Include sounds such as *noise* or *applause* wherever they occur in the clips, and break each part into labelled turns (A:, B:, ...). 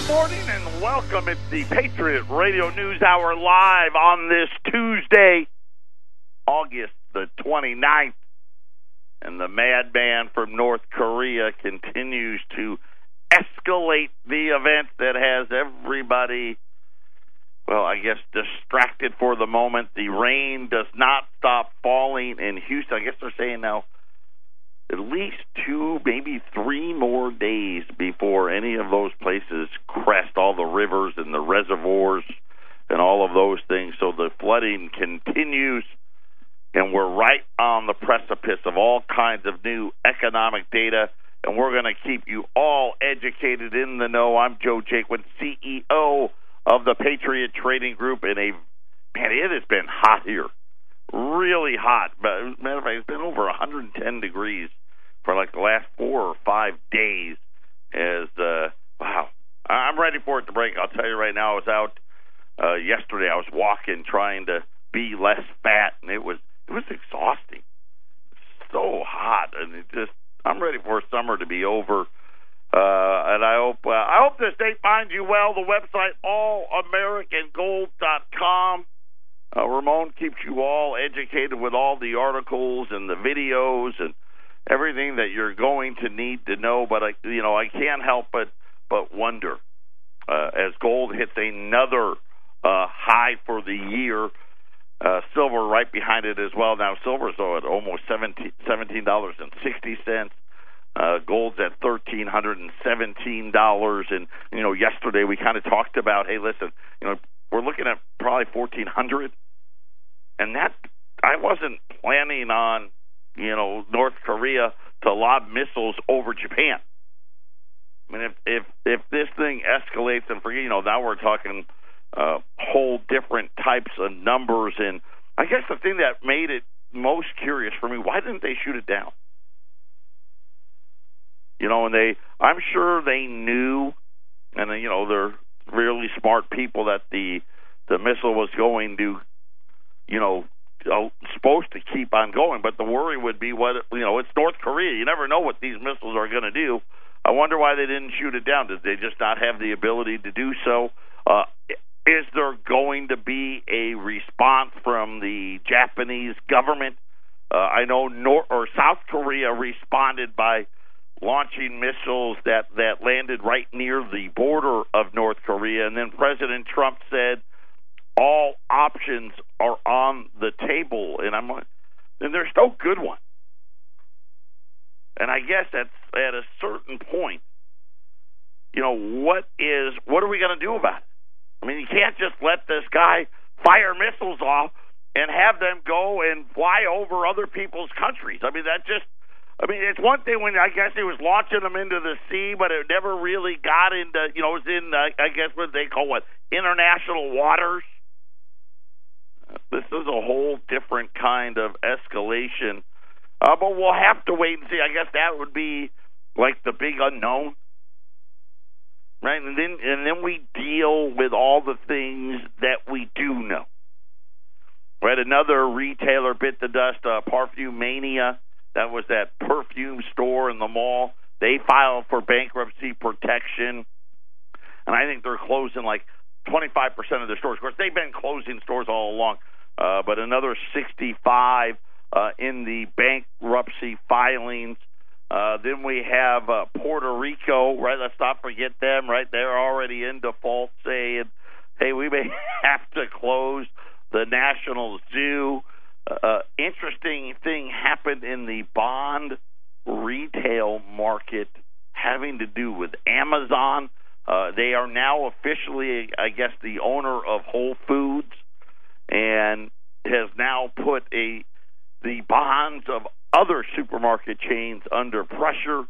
A: good morning and welcome. It's the Patriot Radio News Hour live on this Tuesday, August the 29th. And the madman from North Korea continues to escalate the event that has everybody, well, I guess, distracted for the moment. The rain does not stop falling in Houston. I guess they're saying now at least two, maybe three more days before any of those places crest all the rivers and the reservoirs and all of those things. So the flooding continues, and we're right on the precipice of all kinds of new economic data. And we're going to keep you all educated in the know. I'm Joe Jaquin, CEO of the Patriot Trading Group. And a man, it has been hot here, really hot. But matter of fact, it's been over 110 degrees for like the last four or five days. As uh, wow, I'm ready for it to break. I'll tell you right now. I was out uh, yesterday. I was walking, trying to be less fat, and it was it was exhausting. So hot, and it just I'm ready for summer to be over. Uh, and I hope uh, I hope this date finds you well. The website allamericangold.com. Uh, Ramon keeps you all educated with all the articles and the videos and everything that you're going to need to know. But I, you know, I can't help but but wonder uh, as gold hits another uh, high for the year. Uh, silver right behind it as well. Now silver's though at almost seventeen dollars and sixty cents. Uh, gold's at thirteen hundred and seventeen dollars. And you know, yesterday we kind of talked about, hey, listen, you know, we're looking at probably fourteen hundred, and that I wasn't planning on you know, North Korea to lob missiles over Japan. I mean, if if if this thing escalates and for you know now we're talking uh, whole different types of numbers, and I guess the thing that made it most curious for me, why didn't they shoot it down? You know, and they, I'm sure they knew, and you know they're really smart people that the the missile was going to, you know, supposed to keep on going. But the worry would be what you know. It's North Korea. You never know what these missiles are going to do. I wonder why they didn't shoot it down. Did they just not have the ability to do so? Uh, is there going to be a response from the Japanese government? Uh, I know North or South Korea responded by launching missiles that that landed right near the border of North Korea, and then President Trump said all options are on the table, and I'm and there's no good one. And I guess at at a certain point, you know, what is what are we going to do about it? I mean, you can't just let this guy fire missiles off and have them go and fly over other people's countries. I mean, that just I mean, it's one thing when I guess he was launching them into the sea, but it never really got into, you know, it was in, uh, I guess what they call what, international waters. This is a whole different kind of escalation. Uh, but we'll have to wait and see. I guess that would be like the big unknown, right? And then and then we deal with all the things that we do know. Right, another retailer bit the dust. Uh, Parfumania, that was that perfume store in the mall. They filed for bankruptcy protection, and I think they're closing like 25% of their stores. Of course, they've been closing stores all along, uh, but another 65 uh, in the bankruptcy filings. Uh, then we have uh, Puerto Rico, right? Let's not forget them, right? They're already in default, saying, hey, we may *laughs* have to close the National Zoo. Uh, uh, interesting thing happened in the bond retail market having to do with Amazon. Uh, they are now officially, I guess, the owner of Whole Foods, and has now put a the bonds of other supermarket chains under pressure.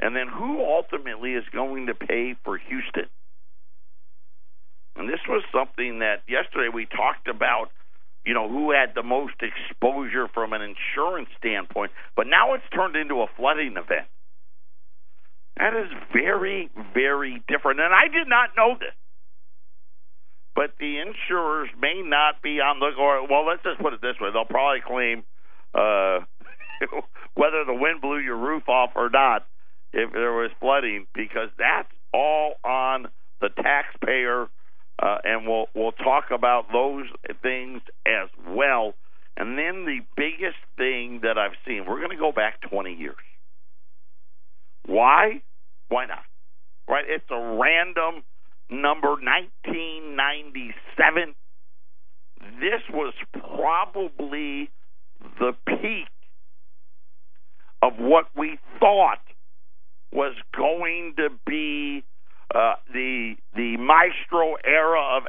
A: And then who ultimately is going to pay for Houston? And this was something that yesterday we talked about, you know, who had the most exposure from an insurance standpoint, but now it's turned into a flooding event. That is very, very different. And I did not know this. But the insurers may not be on the or well, let's just put it this way. They'll probably claim uh *laughs* whether the wind blew your roof off or not if there was flooding because that's all on the taxpayer uh, and we'll we'll talk about those things as well. And then the biggest thing that I've seen, we're going to go back 20 years. Why? Why not? Right? It's a random number, 1997. This was probably the peak of what we thought was going to be uh, the the maestro era of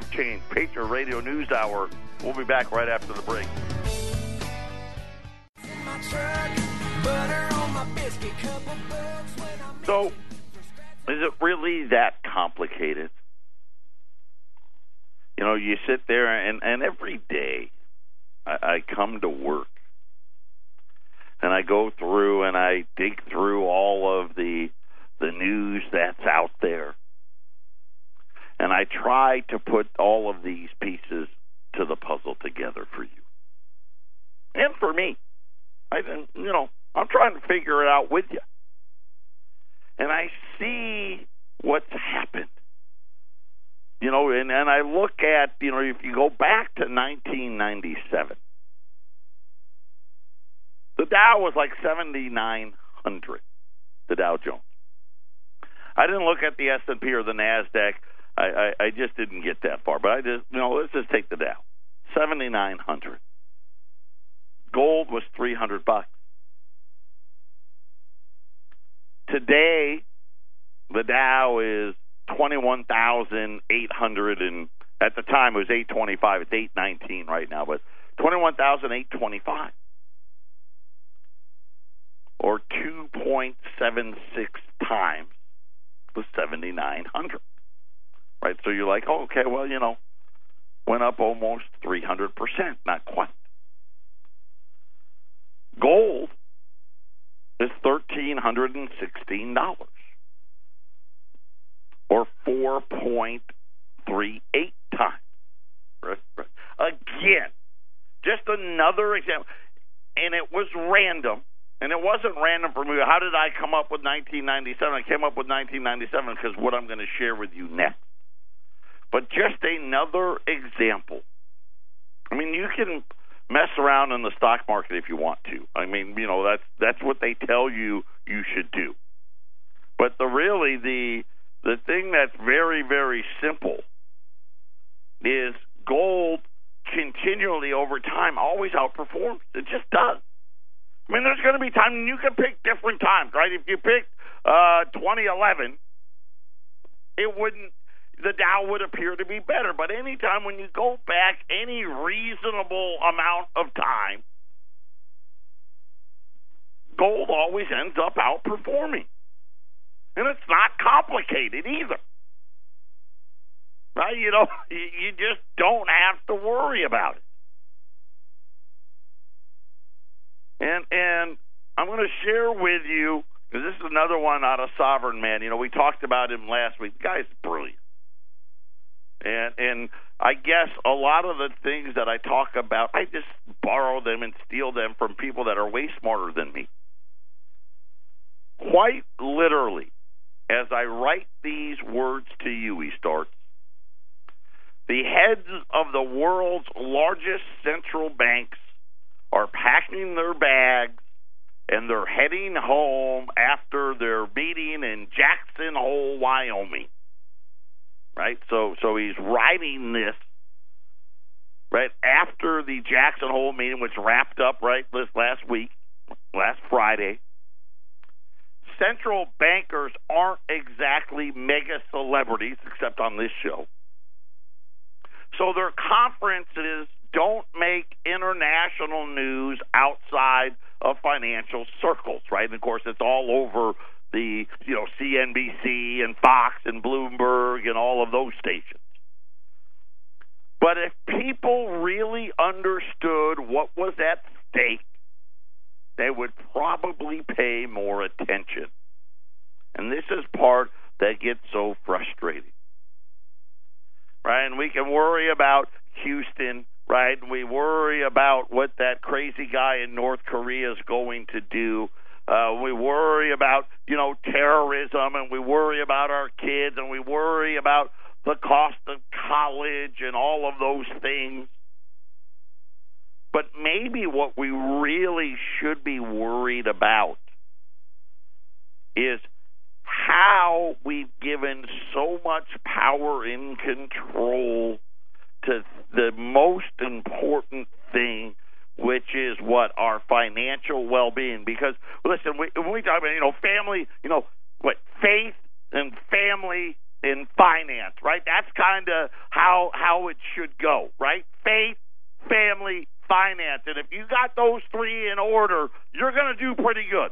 A: quickly they've. Patriot Radio News Hour. We'll be back right after the break. So, is it really that complicated? You know, you sit there and, and every day I, I come to work and I go through and I dig through all of the the news that's out there. And I try to put all of these pieces to the puzzle together for you. And for me. I you know, I'm trying to figure it out with you. And I see what's happened. You know, and, and I look at, you know, if you go back to 1997, the Dow was like 7,900, the Dow Jones. I didn't look at the S&P or the NASDAQ. I, I, I just didn't get that far. But I just, you know, let's just take the Dow. 7,900. Gold was 300 bucks. Today, the Dow is 21,800 and at the time it was 825. It's 819 right now, but 21,825 or 2.76 times the 7,900. So you're like, oh, okay, well, you know, went up almost 300%. Not quite. Gold is thirteen hundred and sixteen dollars, or four point three eight times. Again, just another example, and it was random. And it wasn't random for me. How did I come up with 1997? I came up with 1997 because what I'm going to share with you next. But just another example. I mean, you can mess around in the stock market if you want to. I mean, you know, that's that's what they tell you you should do. But the really the the thing that's very very simple is gold continually over time always outperforms. It just does. I mean, there's going to be times you can pick different times, right? If you picked uh, 2011, it wouldn't the Dow would appear to be better. But anytime when you go back any reasonable amount of time, gold always ends up outperforming. And it's not complicated either. Right? You know, *laughs* you just don't have to worry about it. And and I'm going to share with you because this is another one out of Sovereign Man. You know, we talked about him last week. The guy's brilliant. And and I guess a lot of the things that I talk about, I just borrow them and steal them from people that are way smarter than me. Quite literally, as I write these words to you, he starts. The heads of the world's largest central banks are packing their bags and they're heading home after their meeting in Jackson Hole, Wyoming. Right? So so he's writing this right after the Jackson Hole meeting which wrapped up right this last week, last Friday. Central bankers aren't exactly mega celebrities except on this show. So their conferences don't make international news outside of financial circles, right? And of course, it's all over the you know CNBC and Fox and Bloomberg and all of those stations. But if people really understood what was at stake, they would probably pay more attention. And this is part that gets so frustrating. Right? And we can worry about Houston right? And we worry about what that crazy guy in North Korea is going to do. Uh, we worry about, you know, terrorism and we worry about our kids and we worry about the cost of college and all of those things. But maybe what we really should be worried about is how we've given so much power and control to the most important thing, which is what our financial well-being. Because listen, we, when we talk about you know family, you know what faith and family and finance, right? That's kind of how how it should go, right? Faith, family, finance, and if you got those three in order, you're going to do pretty good.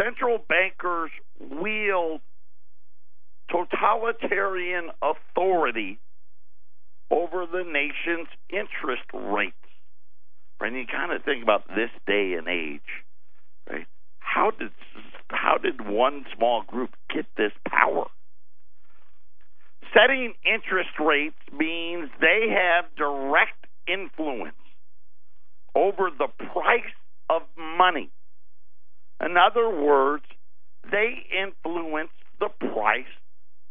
A: central bankers wield totalitarian authority over the nation's interest rates. And you kind of think about this day and age, right? How did how did one small group get this power? Setting interest rates means they have direct influence over the price of money in other words, they influence the price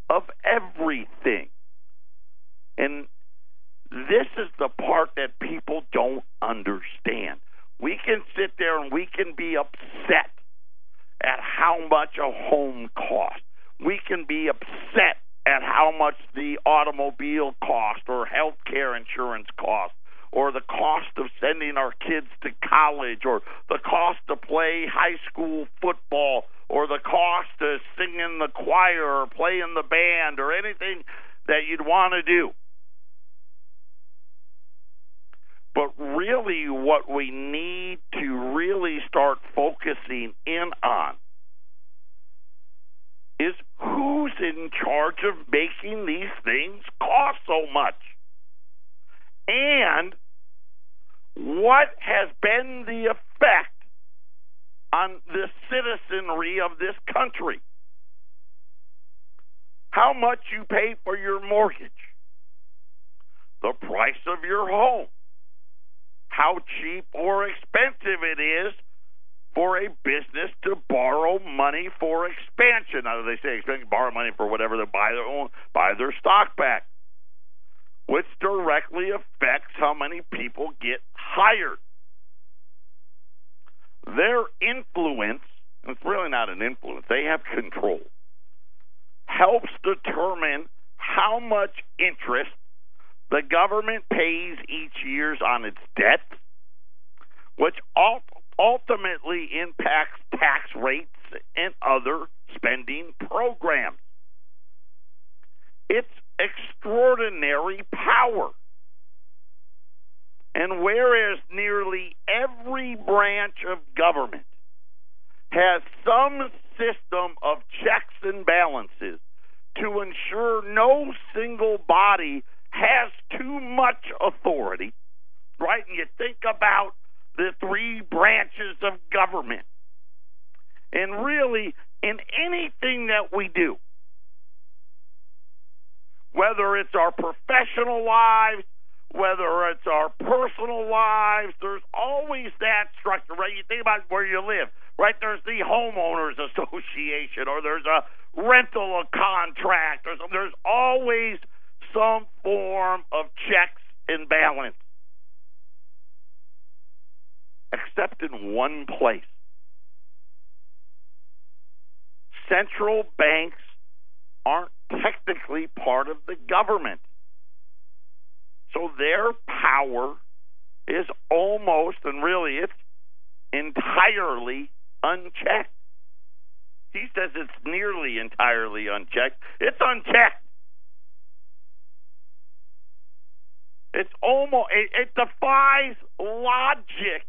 A: of everything. And this is the part that people don't understand. We can sit there and we can be upset at how much a home costs. We can be upset at how much the automobile cost or health care insurance costs or the cost of sending our kids to college or the cost to play high school football or the cost to sing in the choir or play in the band or anything that you'd want to do. But really, what we need to really start focusing in on is who's in charge of making these things cost so much and what has been the effect on the citizenry of this country. How much you pay for your mortgage, the price of your home, how cheap or expensive it is for a business to borrow money for expansion. Now they say expansion, borrow money for whatever they buy their own, buy their stock back which directly affects how many people get hired. Their influence, it's really not an influence, they have control, helps determine how much interest the government pays each year on its debt, which ultimately impacts tax rates and other spending programs. It's extraordinary power. And whereas nearly every branch of government has some system of checks and balances to ensure no single body has too much authority, right? And you think about the three branches of government. And really, in anything that we do, whether it's our professional lives, whether it's our personal lives, there's always that structure, right? You think about where you live, right? There's the homeowners association, or there's a rental contract, or something. There's always some form of checks and balance, except in one place. Central banks aren't technically part of the government. So their power is almost, and really it's entirely unchecked. He says it's nearly entirely unchecked. It's unchecked. It's almost, it, it defies logic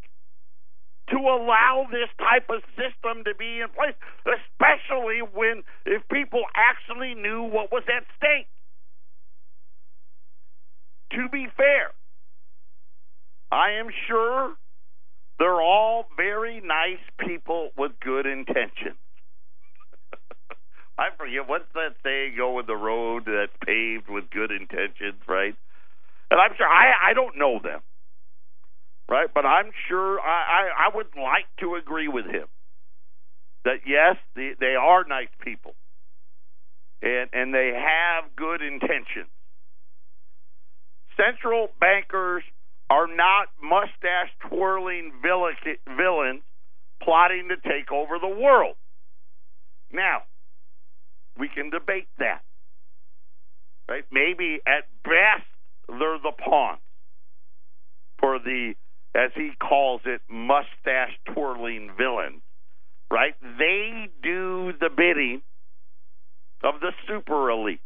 A: to allow this type of system to be in place, especially when if people actually knew what was at stake. To be fair, I am sure they're all very nice people with good intentions. *laughs* I forget what's that saying go with the road that's paved with good intentions, right? And I'm sure I I don't know them right? But I'm sure I, I, I would like to agree with him that yes, the, they are nice people, and and they have good intentions. Central bankers are not mustache twirling villains plotting to take over the world. Now, we can debate that. Right? Maybe at best they're the pawns for the as he calls it, mustache twirling villains, right? They do the bidding of the super elite.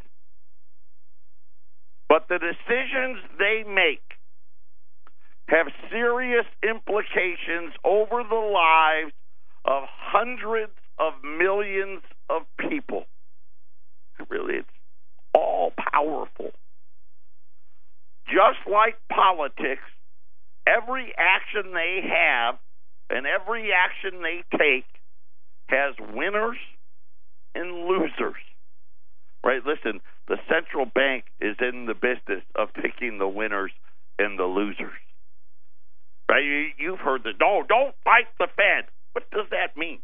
A: But the decisions they make have serious implications over the lives of hundreds of millions of people. Really, it's all powerful. Just like politics, every action they have and every action they take has winners and losers. Right? Listen, the central bank is in the business of picking the winners and the losers. Right? You, have heard the no, don't fight the Fed. What does that mean?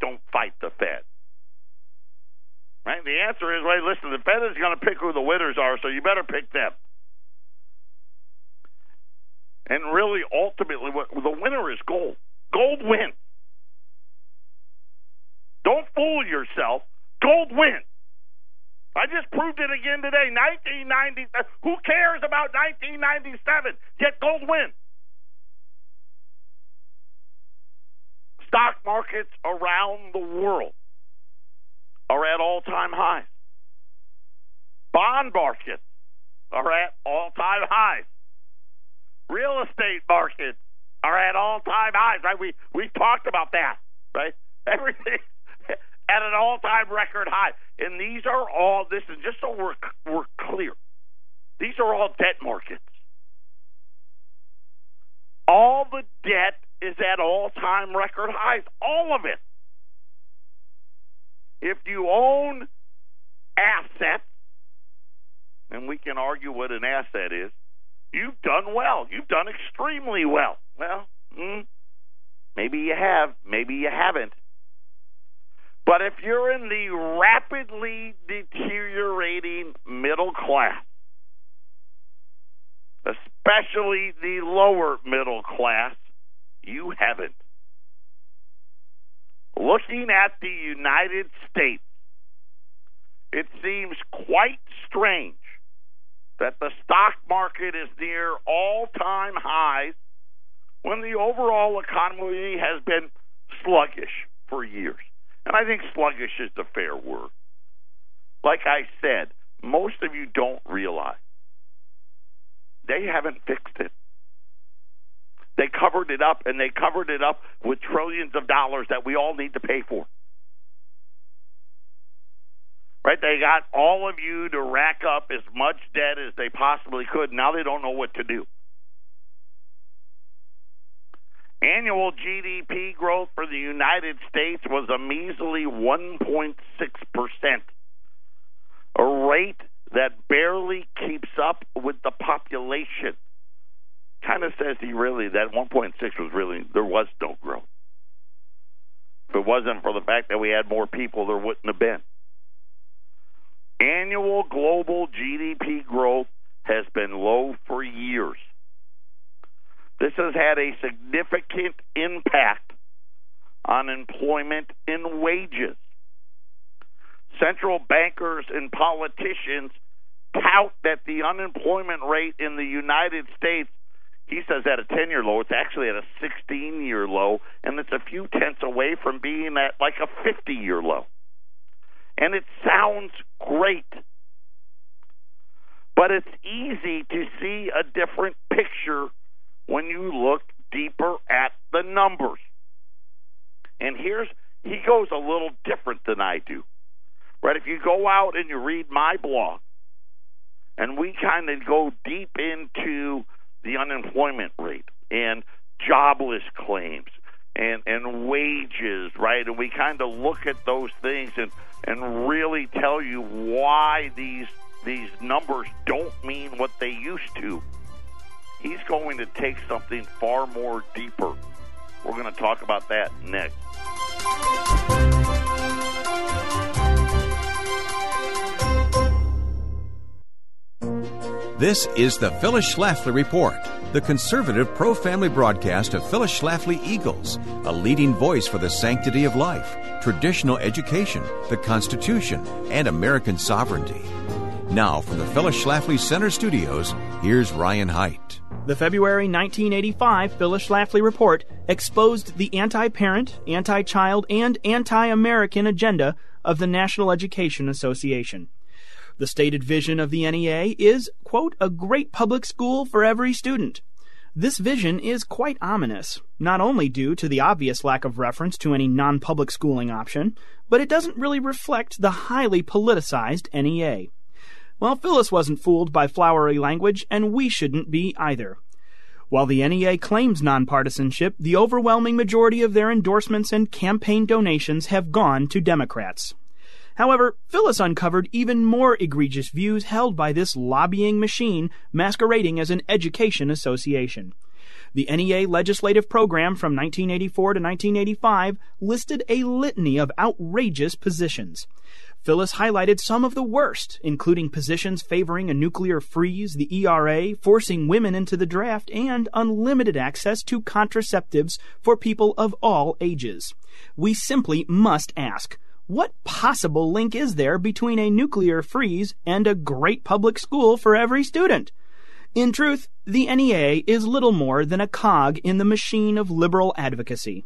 A: Don't fight the Fed. Right? The answer is, right, listen, the Fed is going to pick who the winners are, so you better pick them. And really, ultimately, what, the winner is gold. Gold wins. Don't fool yourself. Gold wins. I just proved it again today. 1990. Uh, who cares about 1997? Yet gold wins. Stock markets around the world are at all time highs. Bond markets are at all time highs. Real estate markets are at all time highs, right? We we talked about that, right? *laughs* Everything at an all time record high. And these are all this is just so we're we're clear. These are all debt markets. All the debt is at all time record highs. All of it. If you own assets, and we can argue what an asset is, You've done well. You've done extremely well. Well, mm, maybe you have, maybe you haven't. But if you're in the rapidly deteriorating middle class, especially the lower middle class, you haven't. Looking at the United States, it seems quite strange that the stock market is near all time highs when the overall economy has been sluggish for years. And I think sluggish is the fair word. Like I said, most of you don't realize they haven't fixed it. They covered it up, and they covered it up with trillions of dollars that we all need to pay for. Right? They got all of you to rack up as much debt as they possibly could. Now they don't know what to do. Annual GDP growth for the United States was a measly 1.6%, a rate that barely keeps up with the population. kind of says he really that 1.6 was really there was no growth. If it wasn't for the fact that we had more people, there wouldn't have been. Annual global GDP growth has been low for years. This has had a significant impact on employment and wages. Central bankers and politicians tout that the unemployment rate in the United States, he says at a 10 year low, it's actually at a 16 year low, and it's a few tenths away from being at like a 50 year low. And it sounds great. But it's easy to see a different picture when you look deeper at the numbers. And here's, he goes a little different than I do. Right? If you go out and you read my blog, and we kind of go deep into the unemployment rate and jobless claims and and wages, right? And we kind of look at those things and and really tell you why these these numbers don't mean what they used to. He's going to take something far more deeper. We're going to talk about that next.
B: This is the Phyllis Schlafly Report, the conservative pro family broadcast of Phyllis Schlafly Eagles, a leading voice for the sanctity of life, traditional education, the Constitution, and American sovereignty. Now, from the Phyllis Schlafly Center Studios, here's Ryan Haidt.
C: The February 1985 Phyllis Schlafly Report exposed the anti parent, anti child, and anti American agenda of the National Education Association. The stated vision of the NEA is, quote, a great public school for every student. This vision is quite ominous, not only due to the obvious lack of reference to any non public schooling option, but it doesn't really reflect the highly politicized NEA. Well, Phyllis wasn't fooled by flowery language, and we shouldn't be either. While the NEA claims nonpartisanship, the overwhelming majority of their endorsements and campaign donations have gone to Democrats. However, Phyllis uncovered even more egregious views held by this lobbying machine masquerading as an education association. The NEA legislative program from 1984 to 1985 listed a litany of outrageous positions. Phyllis highlighted some of the worst, including positions favoring a nuclear freeze, the ERA, forcing women into the draft, and unlimited access to contraceptives for people of all ages. We simply must ask what possible link is there between a nuclear freeze and a great public school for every student? In truth, the NEA is little more than a cog in the machine of liberal advocacy.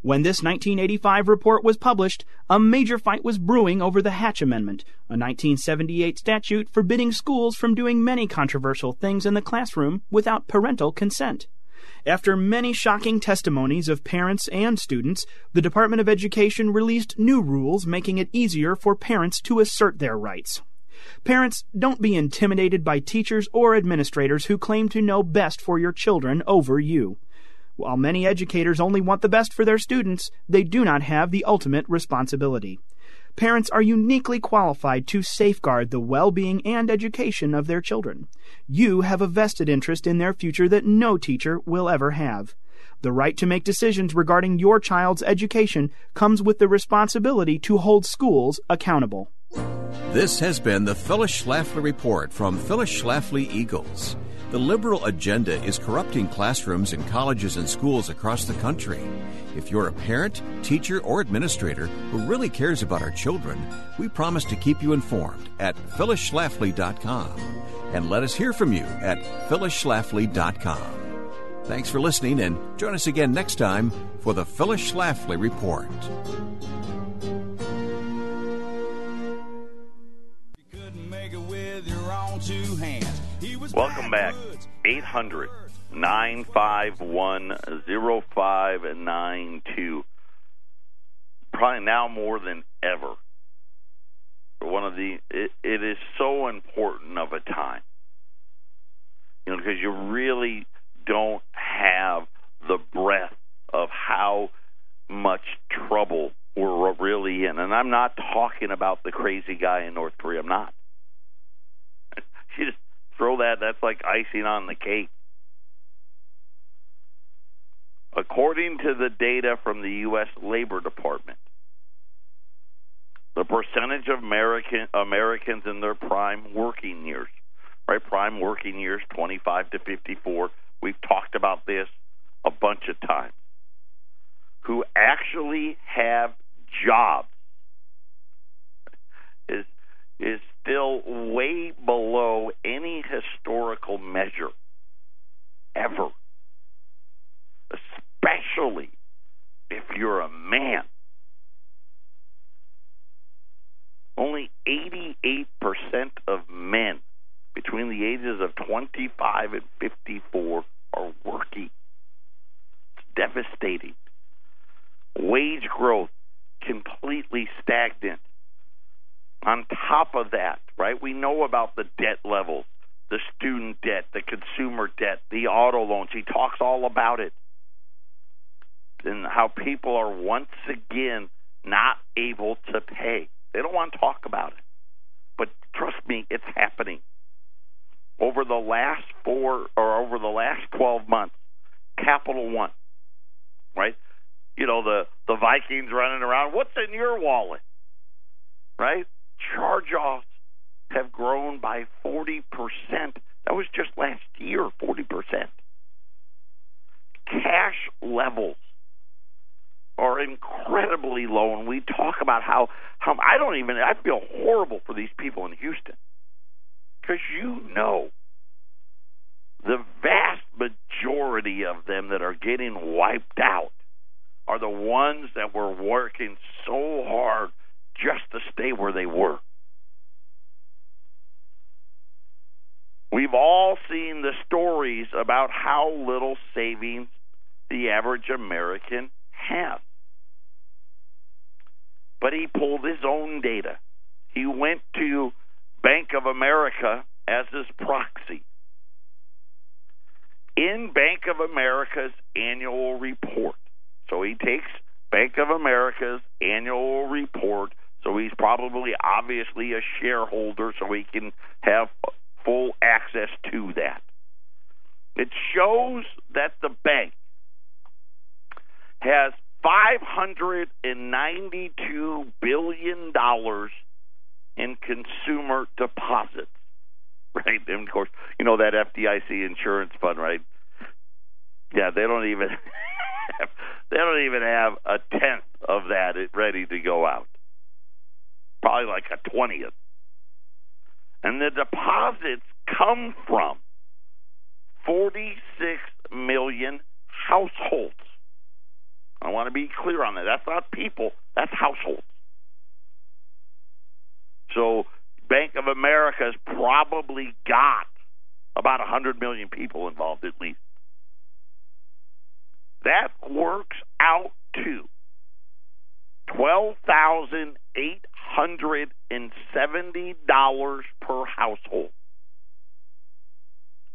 C: When this 1985 report was published, a major fight was brewing over the Hatch Amendment, a 1978 statute forbidding schools from doing many controversial things in the classroom without parental consent. After many shocking testimonies of parents and students, the Department of Education released new rules making it easier for parents to assert their rights. Parents, don't be intimidated by teachers or administrators who claim to know best for your children over you. While many educators only want the best for their students, they do not have the ultimate responsibility parents are uniquely qualified to safeguard the well being and education of their children. You have a vested interest in their future that no teacher will ever have. The right to make decisions regarding your child's education comes with the responsibility to hold schools accountable.
B: This has been the Phyllis Schlafly Report from Phyllis Schlafly Eagles. The liberal agenda is corrupting classrooms in colleges and schools across the country. If you're a parent, teacher, or administrator who really cares about our children, we promise to keep you informed at phyllisschlafly.com and let us hear from you at phyllisschlafly.com. Thanks for listening and join us again next time for the Phyllis Schlafly Report.
A: Welcome back. 800 951 0592. Probably now more than ever. One of the, it, it is so important of a time. You know, because you really don't have the breadth of how much trouble we're really in. And I'm not talking about the crazy guy in North Korea. I'm not. *laughs* You just throw that, that's like icing on the cake. according to the data from the U.S. Labor Department, the percentage of American Americans in their prime working years, right? Prime working years, 25 to 54. We've talked about this a bunch of times. Who actually have jobs is is still way below any historical measure ever, especially if you're a man. Only 88% of men between the ages of 25 and 54 are working. It's devastating. Wage growth completely stagnant. On top of that, right, we know about the debt levels, the student debt, the consumer debt, the auto loans. He talks all about it. And how people are once again not able to pay. They don't want to talk about it. But trust me, it's happening. Over the last four or over the last 12 months, Capital One, right? You know, the, the Vikings running around. What's in your wallet? Right? Charge offs have grown by 40%. That was just last year, 40%. Cash levels are incredibly low, and we talk about how how I don't even I feel horrible for these people in Houston because you know the vast majority of them that are getting wiped out are the ones that were working so hard just to stay where they were. We've all seen the stories about how little savings the average American has. But he pulled his own data. He went to Bank of America as his proxy. In Bank of America's annual report, so he takes Bank of America's annual report, so he's probably obviously a shareholder, so he can have full access to that. It shows that the bank has $592 billion in consumer deposits. Right? And of course, you know that FDIC insurance fund, right? Yeah, they don't even *laughs* have, they don't even have a tenth of that ready to go out. Probably like a twentieth. And the deposits come from 46 million households. I want to be clear on that. That's not people, that's households. So Bank of America's probably got about 100 million people involved at least. That works out to $12,870 per household.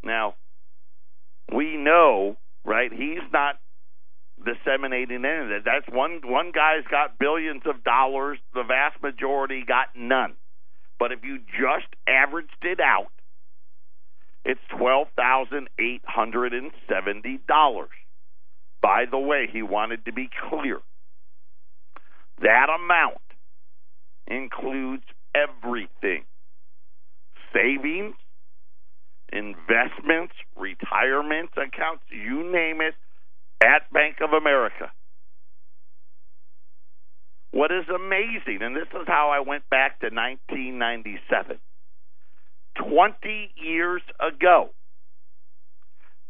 A: Now, we know, right, he's not disseminating any of that. That's one one guy's got billions of dollars, the vast majority got none. But if you just averaged it out, it's twelve thousand eight hundred and seventy dollars. By the way, he wanted to be clear. That amount includes everything savings, investments, retirement accounts, you name it, at Bank of America. What is amazing, and this is how I went back to 1997. 20 years ago,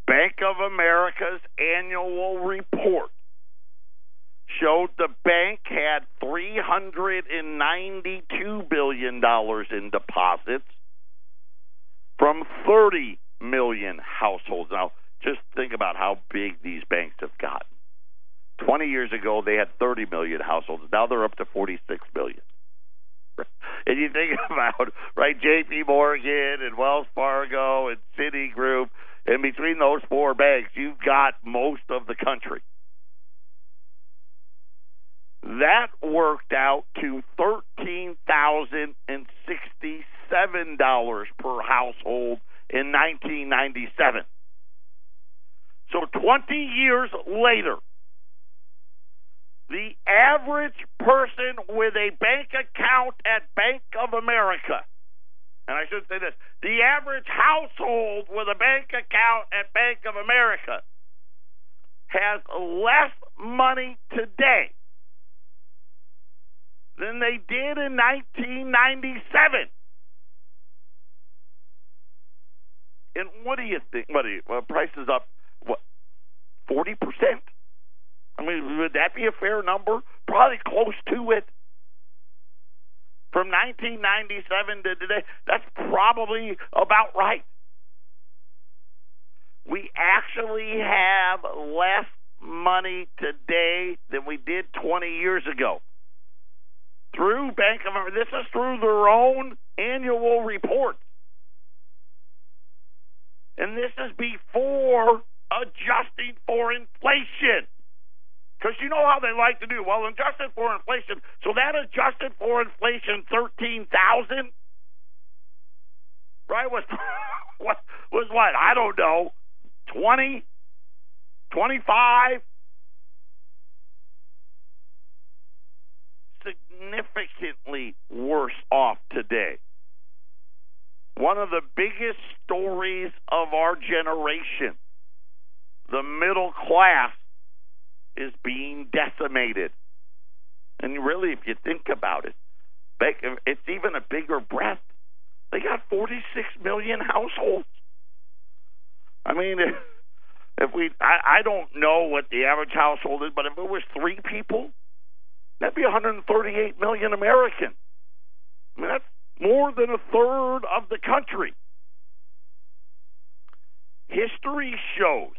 A: Bank of America's annual report showed the bank had $392 billion in deposits from 30 million households. Now, just think about how big these banks have gotten. 20 years ago, they had 30 million households. Now they're up to 46 million. And you think *laughs* about, right, J.P. Morgan and Wells Fargo and Citigroup, and between those four banks, you've got most of the country. That worked out to $13,067 per household in 1997. So 20 years later, the average person with a bank account at Bank of America, and I should say this, the average household with a bank account at Bank of America has less money today than they did in 1997. And what do you think? What do you, well, prices up what forty percent? I mean, would that be a fair number? Probably close to it. From 1997 to today, that's probably about right. We actually have less money today than we did 20 years ago. Through Bank of America, this is through their own annual report. And this is before adjusting for inflation. Because you know how they like to do. Well, adjusted for inflation. So that adjusted for inflation thirteen thousand, right? Was *laughs* what was what? I don't know. Twenty, twenty-five. Significantly worse off today one of the biggest stories of our generation. The middle class is being decimated. And really, if you think about it, it's even a bigger breath. They got 46 million households. I mean, *laughs* if, we, I, I don't know what the average household is, but if it was three people, that'd be 138 million Americans. I mean, that's more than a third of the country. History shows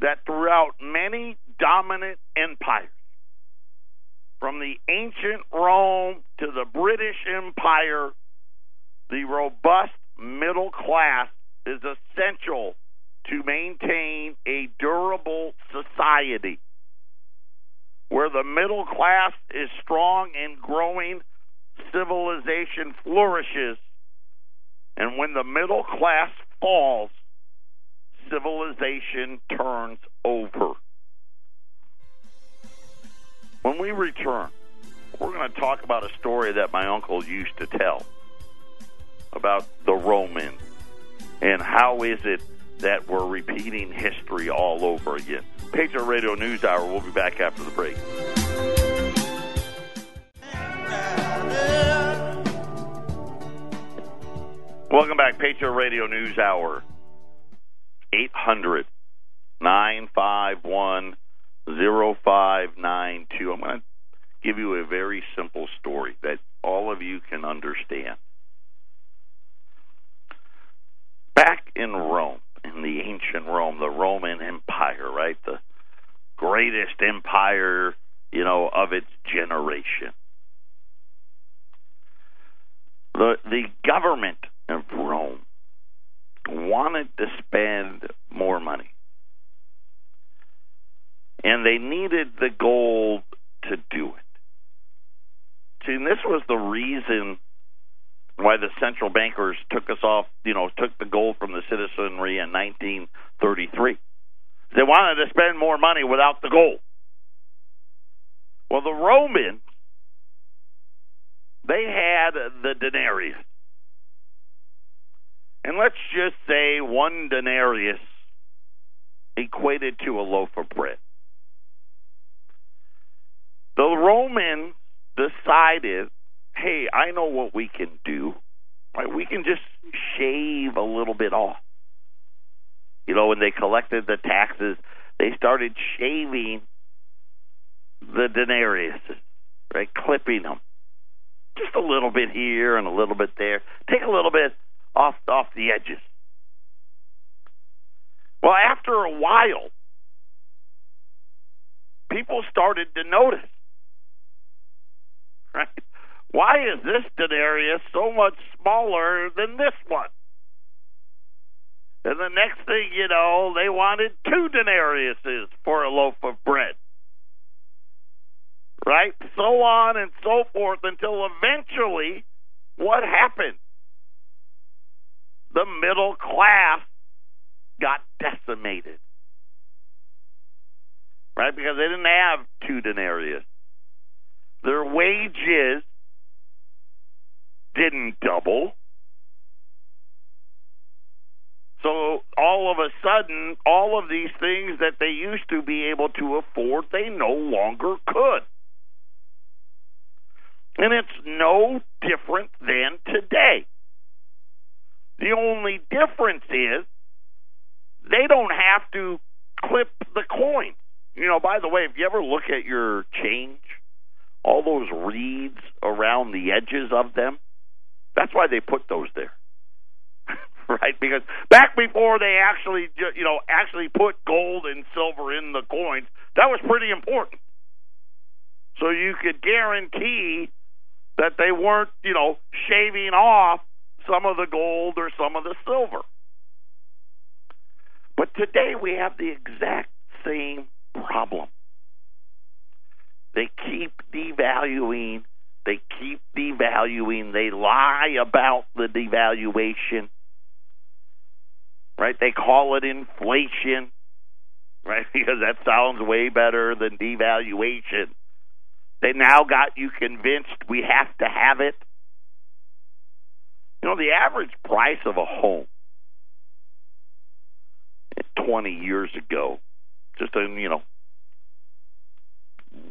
A: that throughout many dominant empires, from the ancient Rome to the British Empire, the robust middle class is essential to maintain a durable society. Where the middle class is strong and growing, civilization flourishes, and when the middle class falls, civilization turns over. When we return, we're going to talk about a story that my uncle used to tell about the Romans and how is it that we're repeating history all over again. Patriot Radio News Hour. We'll be back after the break. Welcome back, Patriot Radio News Hour. 800 951 0592. I'm going to give you a very simple story that all of you can understand. Back in Rome, in the ancient Rome, the Roman Empire, right? The greatest empire, you know, of its generation. The the government of Rome wanted to spend more money. And they needed the gold to do it. See, this was the reason why the central bankers took us off, you know, took the gold from the citizenry in 1933. They wanted to spend more money without the gold. Well, the Romans, they had the denarius. And let's just say one denarius equated to a loaf of bread. The Romans decided, hey, I know what we can do. Right? We can just shave a little bit off. You know, when they collected the taxes, they started shaving the denarius, right? Clipping them. Just a little bit here and a little bit there. Take a little bit off off the edges. Well, after a while, people started to notice. Right? Why is this denarius so much smaller than this one? And the next thing you know, they wanted two denariuses for a loaf of bread. Right? So on and so forth until eventually, what happened? the middle class got decimated. right? Because they didn't have two denarius. Their wages didn't double. So all of a sudden, all of these things that they used to be able to afford, they no longer could. And it's no different than today. The only difference is they don't have to clip the coin. You know, by the way, if you ever look at your change, all those reeds around the edges of them, that's why they put those there. *laughs* right? Because back before they actually, you know, actually put gold and silver in the coins, that was pretty important. So you could guarantee that they weren't, you know, shaving off some of the gold or some of the silver. But today we have the exact same problem. They keep devaluing. Devaluing. They lie about the devaluation. Right? They call it inflation. Right? *laughs* Because that sounds way better than devaluation. They now got you convinced we have to have it. You know, the average price of a home 20 years ago, just a, you know,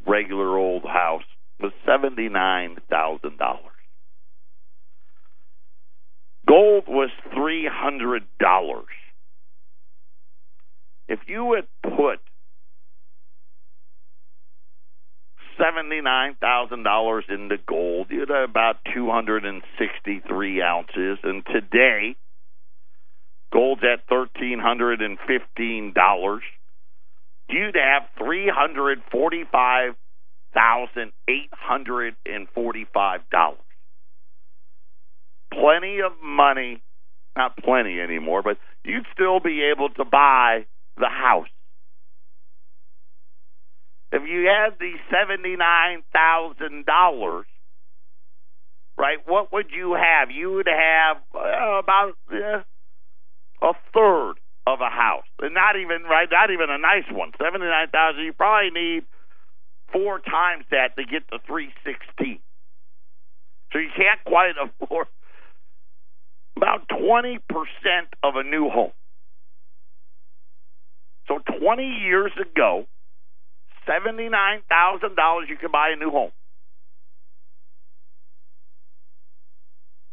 A: regular old house, was $79,000. Gold was $300. If you had put $79,000 into gold, you'd have about 263 ounces. And today, gold's at $1,315. You'd have $345,845. Plenty of money, not plenty anymore, but you'd still be able to buy the house if you had the seventy-nine thousand dollars, right? What would you have? You would have uh, about uh, a third of a house, and not even right, not even a nice one. Seventy-nine thousand. You probably need four times that to get to three sixteen. So you can't quite afford about twenty percent of a new home. So twenty years ago $79,000 you can buy a new home.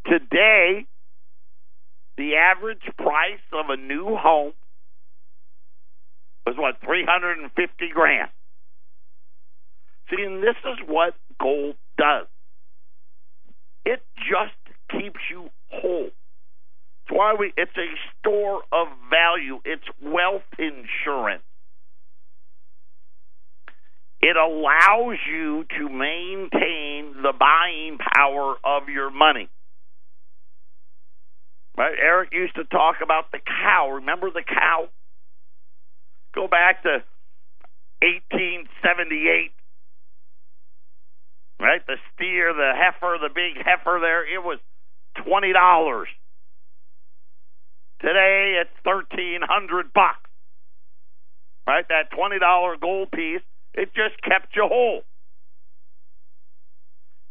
A: Today, the average price of a new home was what, 350 grand. See, and this is what gold does. It just keeps you whole. It's why we it's a store of value. It's wealth insurance. It allows you to maintain the buying power of your money. Right? Eric used to talk about the cow. Remember the cow? Go back to 1878. Right? The steer, the heifer, the big heifer there, it was $20. Today it's 1300 bucks. Right? That $20 gold piece it just kept you whole.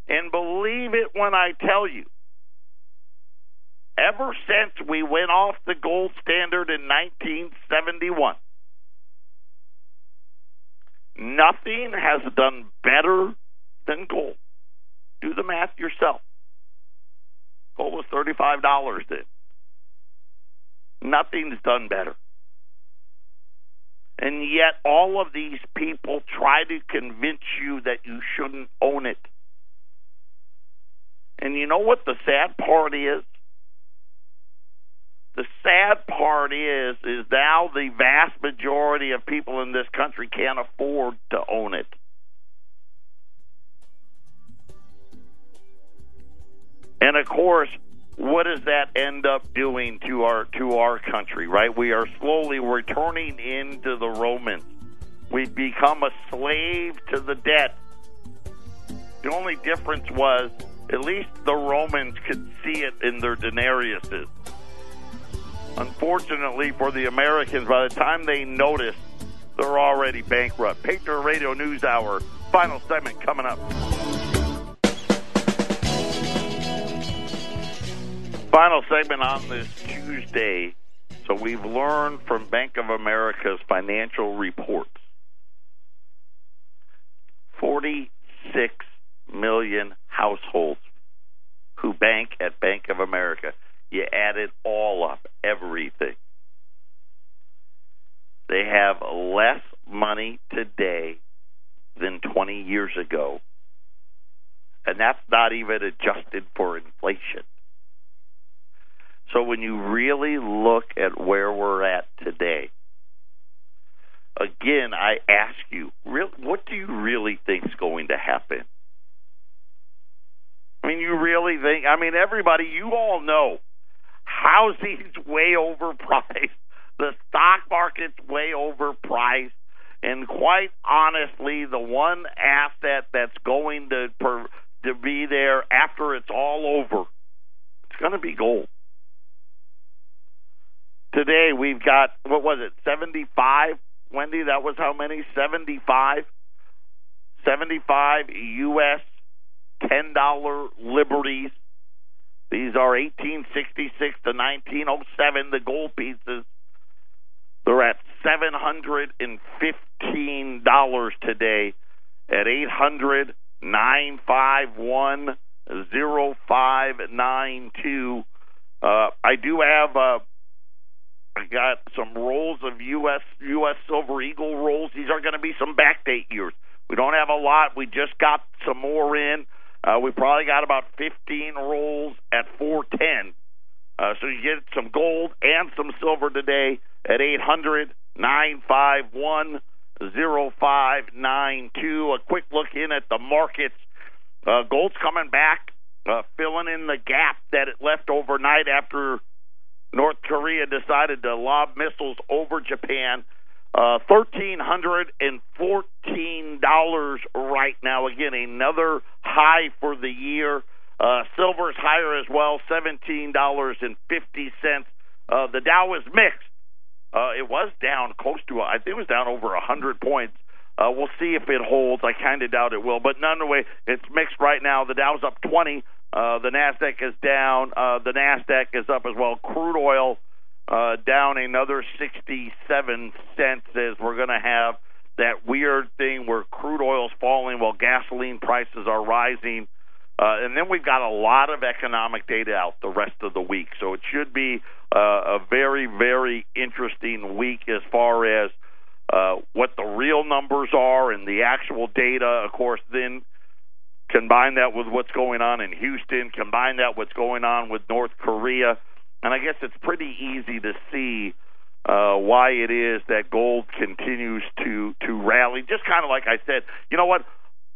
A: And believe it when I tell you, ever since we went off the gold standard in 1971, nothing has done better than gold. Do the math yourself. Gold was $35 then. Nothing's done better. And yet, all of these people try to convince you that you shouldn't own it. And you know what the sad part is? The sad part is, is now the vast majority of people in this country can't afford to own it. And of course, what does that end up doing to our to our country right we are slowly returning into the romans we've become a slave to the debt the only difference was at least the romans could see it in their denariuses unfortunately for the americans by the time they noticed they're already bankrupt. Patriot Radio News Hour, final segment coming up. Final segment on this Tuesday. So we've learned from Bank of America's financial reports 46 million households who bank at Bank of America. You add it all up, everything. They have less money today than 20 years ago. And that's not even adjusted for inflation. So when you really look at where we're at today, again, I ask you, real, what do you really think is going to happen? I mean, you really think? I mean, everybody, you all know housing's *laughs* way overpriced. *laughs* The stock market's way overpriced. And quite honestly, the one asset that's going to per, to be there after it's all over, it's going to be gold. Today we've got what was it, seventy five, Wendy? That was how many? Seventy five. Seventy five U.S. ten dollar liberties. These are eighteen sixty six to nineteen oh seven. The gold pieces they're at seven hundred and fifteen dollars today at eight hundred nine five one zero five nine two. Uh, I do have uh, I got some rolls of U.S. U.S. Silver Eagle rolls. These are going to be some backdate years. We don't have a lot. We just got some more in. Uh, we probably got about 15 rolls at 410. Uh, so you get some gold and some silver today at 800 951 0592. A quick look in at the markets. Uh, gold's coming back, uh, filling in the gap that it left overnight after North Korea decided to lob missiles over Japan. Uh, Thirteen hundred and fourteen dollars right now. Again, another high for the year. Uh, silver's higher as well, seventeen dollars and fifty cents. Uh, the Dow was mixed. Uh, it was down close to, I think it was down over a hundred points. Uh, we'll see if it holds. I kind of doubt it will, but none the way it's mixed right now. The Dow's up twenty. Uh, the Nasdaq is down. Uh, the Nasdaq is up as well. Crude oil uh, down another 67 cents as we're going to have that weird thing where crude oil is falling while gasoline prices are rising. Uh, and then we've got a lot of economic data out the rest of the week. So it should be uh, a very, very interesting week as far as uh, what the real numbers are and the actual data. Of course, then Combine that with what's going on in Houston. Combine that with what's going on with North Korea, and I guess it's pretty easy to see uh, why it is that gold continues to to rally. Just kind of like I said, you know what?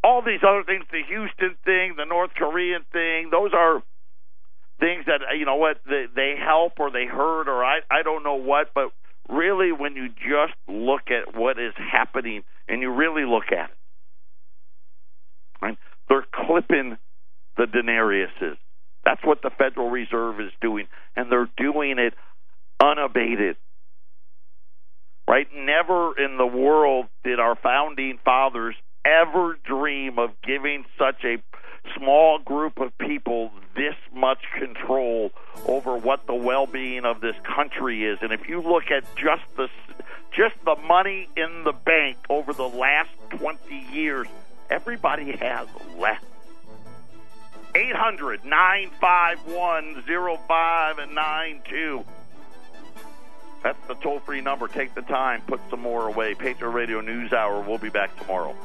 A: All these other things, the Houston thing, the North Korean thing, those are things that you know what they, they help or they hurt or I I don't know what, but really when you just look at what is happening and you really look at it, right? They're clipping the denariuses. That's what the Federal Reserve is doing, and they're doing it unabated. Right? Never in the world did our founding fathers ever dream of giving such a small group of people this much control over what the well-being of this country is. And if you look at just the just the money in the bank over the last 20 years, Everybody has left. 800 951 0592. That's the toll free number. Take the time, put some more away. Patriot Radio News Hour. We'll be back tomorrow.